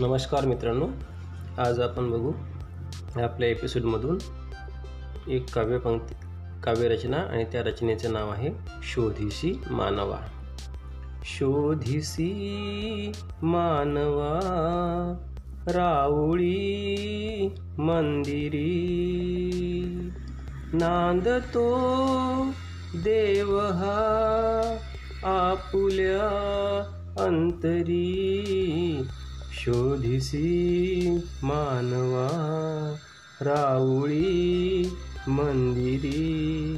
नमस्कार मित्रांनो आज आपण बघू आपल्या एपिसोडमधून एक काव्यपंक्ती काव्यरचना आणि त्या रचनेचं नाव आहे शोधिसी मानवा. शोधिसी मानवा राऊळी मंदिरी नांदतो देव हा आपुल्या अंतरी. शोधिसी मानवा राऊळी मंदिरी.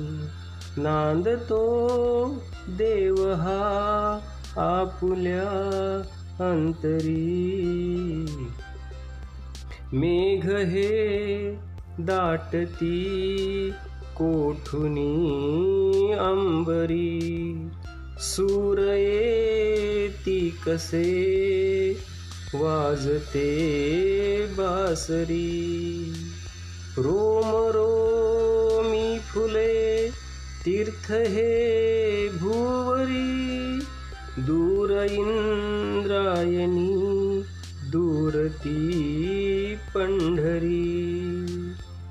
नांदतो देव हा आपुल्या अंतरी. मेघ हे दाटती कोठुनी अंबरी. सूर येती कसे वाजते बासरी. रोम रोमी फुले तीर्थ हे भुवरी. दूर इंद्रायणी दूरती पंढरी.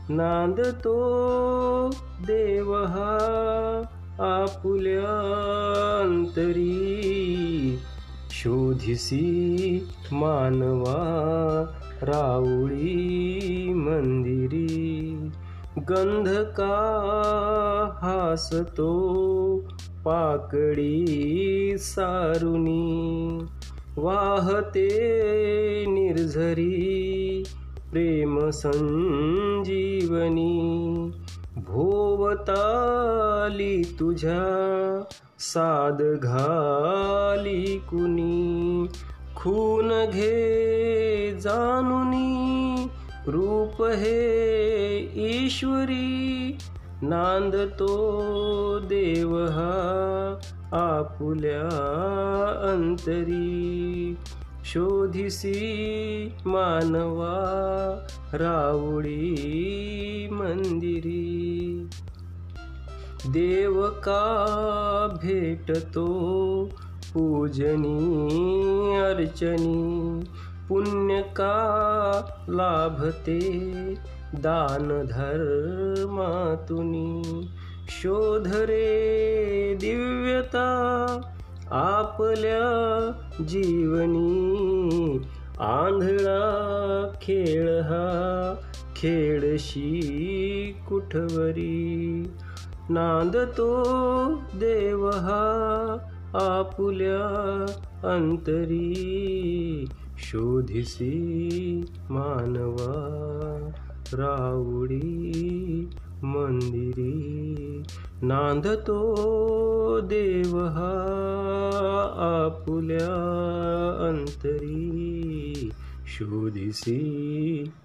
नांदतो देव हा आपुल्यांतरी शोधिसी मानवा राऊळी मंदिरी. गंध का हासतो पाकडी सारुनी. वाहते निर्झरी प्रेम संजीवनी. भोवताली तुझ्या साद घाली कुणी? खून घे जानुनी रूप हे ईश्वरी. नांदतो देव हा आपुल्या अंतरी. शोधिसी मानवा रावळी मंदिरी. देव का भेटतो. पूजनी अर्चनी पुण्य का लाभते. दान धर्मातुनी शोध रे दिव्यता आपल्या जीवनी. आंधळा खेळ हा खेळशी कुठवरी. नांदतो देव हा आपुल्या अंतरी शोधिसी मानवा रावडी मंदिरी. नांदतो देव हा आपुल्या अंतरी शोधिसी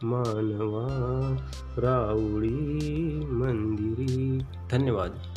मानवा रावडी धन्यवाद.